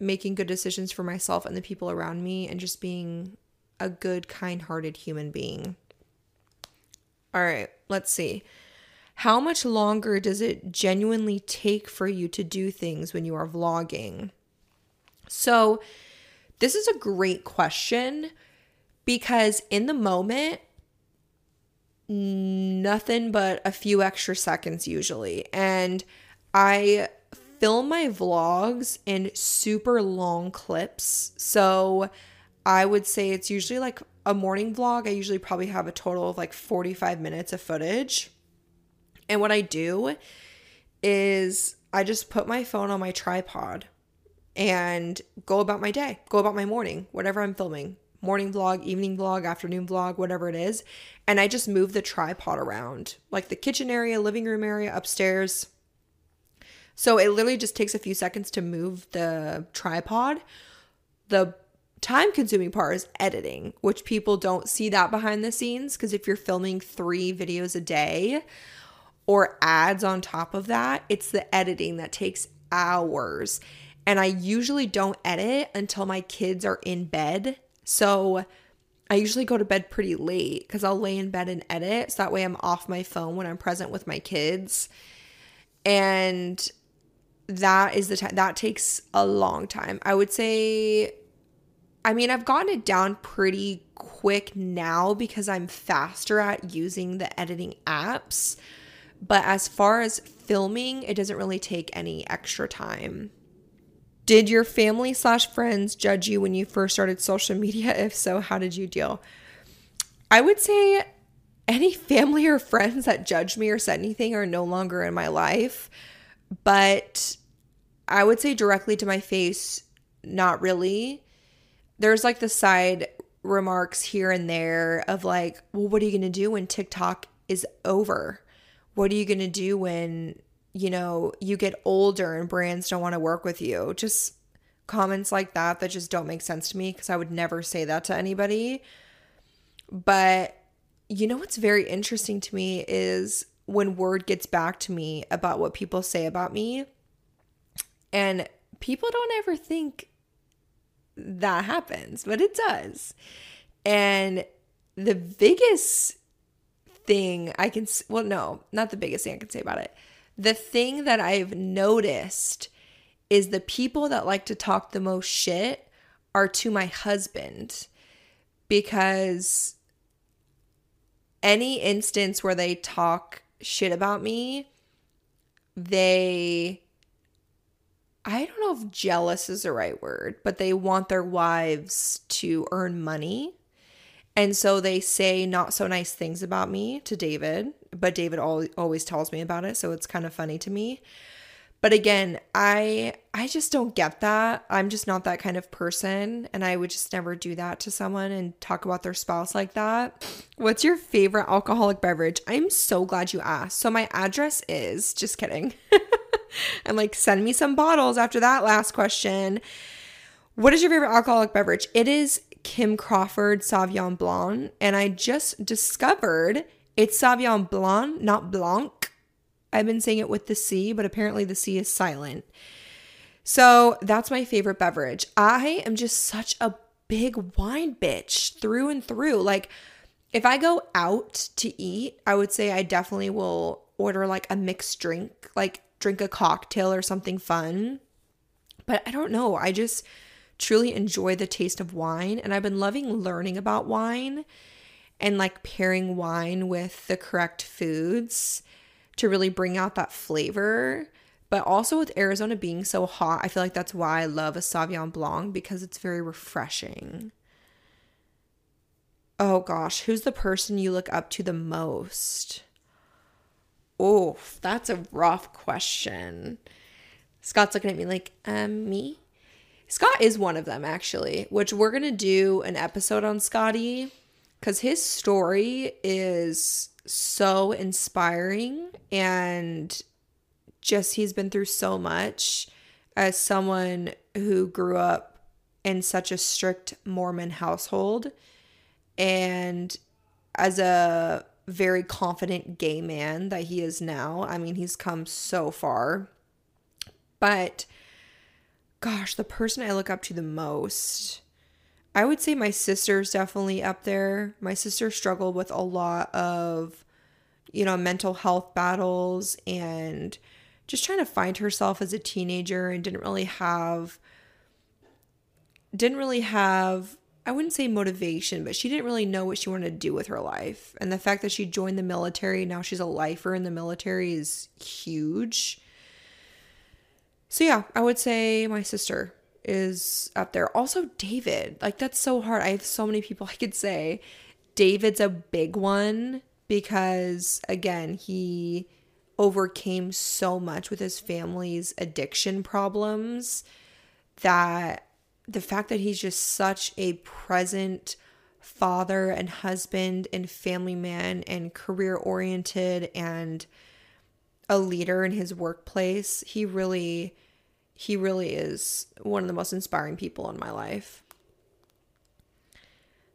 A: making good decisions for myself and the people around me and just being a good, kind hearted human being. All right, let's see. How much longer does it genuinely take for you to do things when you are vlogging? So, this is a great question because in the moment, nothing but a few extra seconds usually. And I film my vlogs in super long clips. So I would say it's usually like a morning vlog. I usually probably have a total of like 45 minutes of footage. And what I do is I just put my phone on my tripod and go about my day, go about my morning, whatever I'm filming morning vlog, evening vlog, afternoon vlog, whatever it is. And I just move the tripod around, like the kitchen area, living room area, upstairs. So it literally just takes a few seconds to move the tripod. The time consuming part is editing, which people don't see that behind the scenes because if you're filming 3 videos a day or ads on top of that, it's the editing that takes hours. And I usually don't edit until my kids are in bed. So I usually go to bed pretty late because I'll lay in bed and edit. So that way I'm off my phone when I'm present with my kids. And that is the time that takes a long time. I would say, I mean, I've gotten it down pretty quick now because I'm faster at using the editing apps. But as far as filming, it doesn't really take any extra time. Did your family slash friends judge you when you first started social media? [LAUGHS] If so, how did you deal? I would say any family or friends that judged me or said anything are no longer in my life. But I would say directly to my face, not really. There's like the side remarks here and there of like, well, what are you going to do when TikTok is over? What are you going to do when you know, you get older and brands don't want to work with you. Just comments like that that just don't make sense to me because I would never say that to anybody. But you know what's very interesting to me is when word gets back to me about what people say about me. And people don't ever think that happens, but it does. And the biggest thing I can, well, no, not the biggest thing I can say about it the thing that I've noticed is the people that like to talk the most shit are to my husband because any instance where they talk shit about me, they I don't know if jealous is the right word, but they want their wives to earn money. And so they say not so nice things about me to David but David always tells me about it, so it's kind of funny to me. But again, I I just don't get that. I'm just not that kind of person and I would just never do that to someone and talk about their spouse like that. What's your favorite alcoholic beverage? I'm so glad you asked. So my address is just kidding. [LAUGHS] and like send me some bottles after that last question. What is your favorite alcoholic beverage? It is Kim Crawford Sauvignon Blanc and I just discovered it's Sauvignon Blanc, not Blanc. I've been saying it with the C, but apparently the C is silent. So that's my favorite beverage. I am just such a big wine bitch through and through. Like, if I go out to eat, I would say I definitely will order like a mixed drink, like drink a cocktail or something fun. But I don't know. I just truly enjoy the taste of wine. And I've been loving learning about wine and like pairing wine with the correct foods to really bring out that flavor. But also with Arizona being so hot, I feel like that's why I love a Sauvignon Blanc because it's very refreshing. Oh gosh, who's the person you look up to the most? Oh, that's a rough question. Scott's looking at me like, um, me? Scott is one of them, actually, which we're going to do an episode on Scotty because his story is so inspiring and just he's been through so much as someone who grew up in such a strict Mormon household and as a very confident gay man that he is now. I mean, he's come so far. But gosh, the person I look up to the most I would say my sister's definitely up there. My sister struggled with a lot of, you know, mental health battles and just trying to find herself as a teenager and didn't really have didn't really have I wouldn't say motivation, but she didn't really know what she wanted to do with her life. And the fact that she joined the military, now she's a lifer in the military is huge. So yeah, I would say my sister is up there. Also, David. Like, that's so hard. I have so many people [LAUGHS] I could say. David's a big one because, again, he overcame so much with his family's addiction problems that the fact that he's just such a present father and husband and family man and career oriented and a leader in his workplace. He really he really is one of the most inspiring people in my life.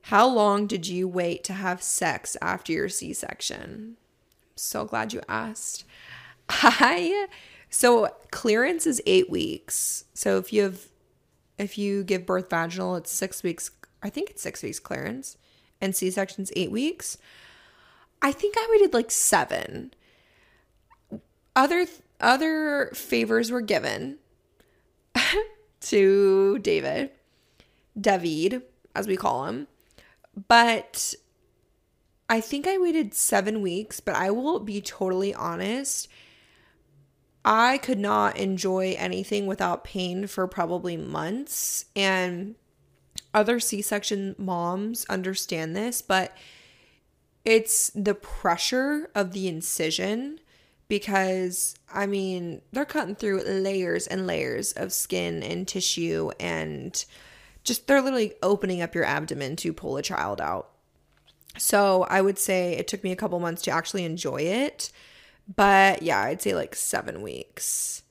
A: How long did you wait to have sex after your C-section? So glad you asked. I so clearance is 8 weeks. So if you have if you give birth vaginal, it's 6 weeks. I think it's 6 weeks clearance and C-section's 8 weeks. I think I waited like 7. Other other favors were given [LAUGHS] to David, David, as we call him. But I think I waited seven weeks, but I will be totally honest. I could not enjoy anything without pain for probably months. And other C section moms understand this, but it's the pressure of the incision because I mean, they're cutting through layers and layers of skin and tissue and just they're literally opening up your abdomen to pull a child out. So, I would say it took me a couple months to actually enjoy it. But yeah, I'd say like 7 weeks.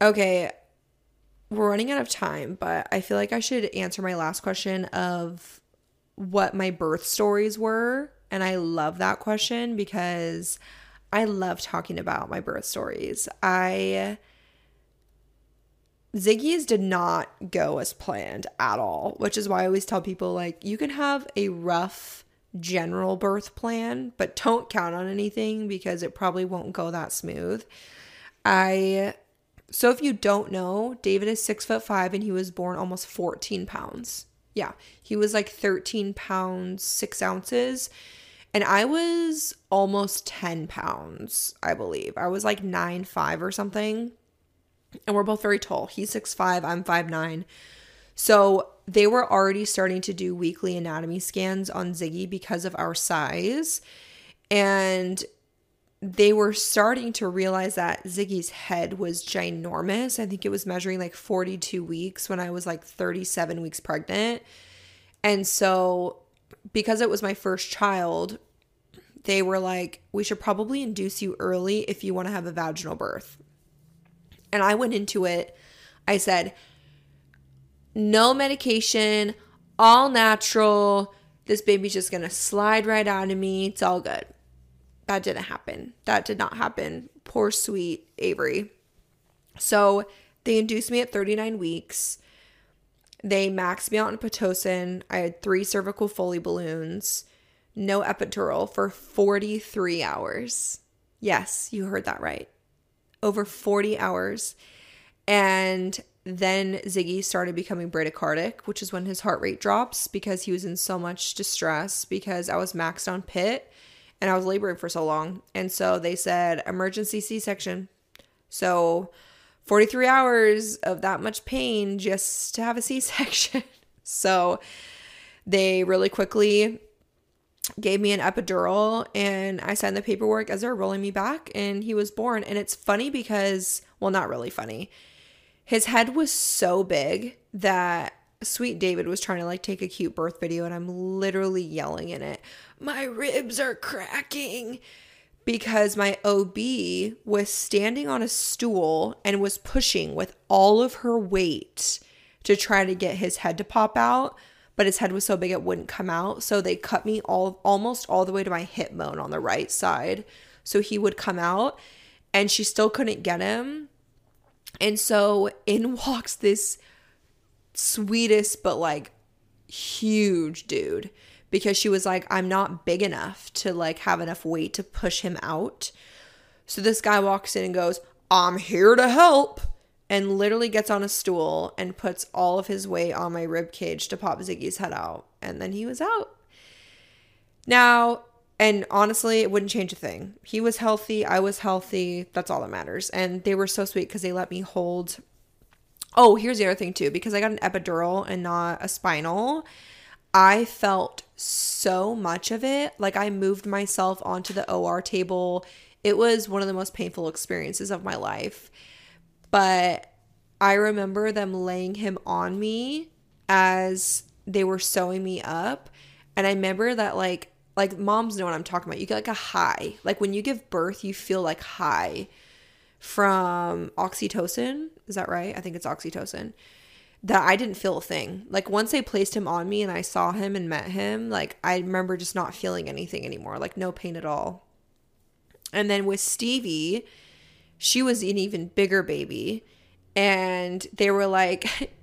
A: Okay, we're running out of time, but I feel like I should answer my last question of what my birth stories were. And I love that question because I love talking about my birth stories. I Ziggy's did not go as planned at all, which is why I always tell people like you can have a rough general birth plan, but don't count on anything because it probably won't go that smooth. I so if you don't know, David is six foot five and he was born almost 14 pounds. Yeah, he was like 13 pounds, six ounces and I was almost 10 pounds, I believe. I was like nine five or something. And we're both very tall. He's six five. I'm five nine. So they were already starting to do weekly anatomy scans on Ziggy because of our size. And they were starting to realize that Ziggy's head was ginormous. I think it was measuring like 42 weeks when I was like 37 weeks pregnant. And so because it was my first child, they were like, we should probably induce you early if you want to have a vaginal birth. And I went into it, I said, no medication, all natural. This baby's just going to slide right out of me. It's all good. That didn't happen. That did not happen. Poor sweet Avery. So they induced me at 39 weeks. They maxed me out in Pitocin. I had three cervical Foley balloons, no epidural for 43 hours. Yes, you heard that right. Over 40 hours. And then Ziggy started becoming bradycardic, which is when his heart rate drops because he was in so much distress because I was maxed on pit and I was laboring for so long. And so they said emergency C section. So 43 hours of that much pain just to have a C [LAUGHS] section. so they really quickly gave me an epidural and I signed the paperwork as they're rolling me back and he was born. And it's funny because, well, not really funny. His head was so big that sweet David was trying to like take a cute birth video and I'm literally yelling in it, My ribs are cracking because my OB was standing on a stool and was pushing with all of her weight to try to get his head to pop out, but his head was so big it wouldn't come out. So they cut me all almost all the way to my hip bone on the right side. So he would come out and she still couldn't get him. And so in [LAUGHS] walks this sweetest but like huge dude because she was like, I'm not big enough to like have enough weight to push him out. So this guy walks in and goes, I'm here to help. And literally gets on a stool and puts all of his weight on my rib cage to pop Ziggy's head out. And then he was out. Now, and honestly, it wouldn't change a thing. He was healthy. I was healthy. That's all that matters. And they were so sweet because they let me hold. Oh, here's the other thing too because I got an epidural and not a spinal. I felt so much of it. Like I moved myself onto the OR table. It was one of the most painful experiences of my life. But I remember them laying him on me as they were sewing me up. And I remember that like like moms know what I'm talking about. You get like a high. Like when you give birth, you feel like high from oxytocin. Is that right? I think it's oxytocin. That I didn't feel a thing. Like once they placed him on me and I saw him and met him, like I remember just not feeling anything anymore, like no pain at all. And then with Stevie, she was an even bigger baby. And they were like, [LAUGHS]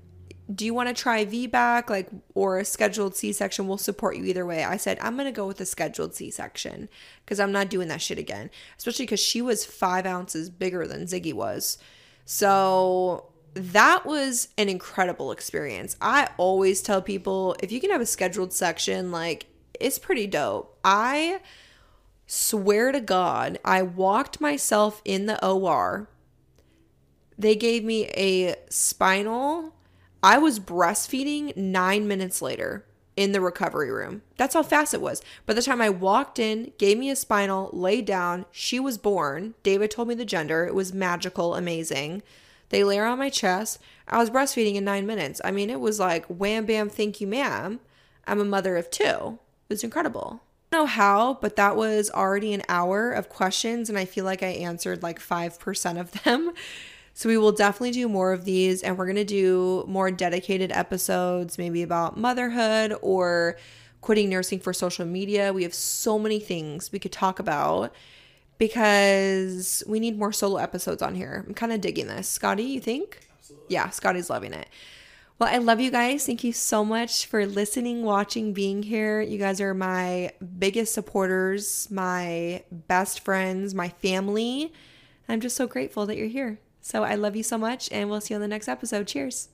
A: do you want to try VBAC like or a scheduled C-section? We'll support you either way. I said, I'm gonna go with a scheduled C-section because I'm not doing that shit again. Especially because she was five ounces bigger than Ziggy was. So that was an incredible experience. I always tell people if you can have a scheduled section, like it's pretty dope. I swear to God, I walked myself in the OR. They gave me a spinal I was breastfeeding nine minutes later in the recovery room. That's how fast it was. By the time I walked in, gave me a spinal, laid down, she was born. David told me the gender. It was magical, amazing. They lay on my chest. I was breastfeeding in nine minutes. I mean, it was like wham bam, thank you, ma'am. I'm a mother of two. It was incredible. I don't know how, but that was already an hour of questions, and I feel like I answered like 5% of them. So we will definitely do more of these and we're going to do more dedicated episodes, maybe about motherhood or quitting nursing for social media. We have so many things we could talk about because we need more solo episodes on here. I'm kind of digging this. Scotty, you think? Absolutely. Yeah, Scotty's loving it. Well, I love you guys. Thank you so much for listening, watching, being here. You guys are my biggest supporters, my best friends, my family. I'm just so grateful that you're here. So I love you so much, and we'll see you on the next episode. Cheers.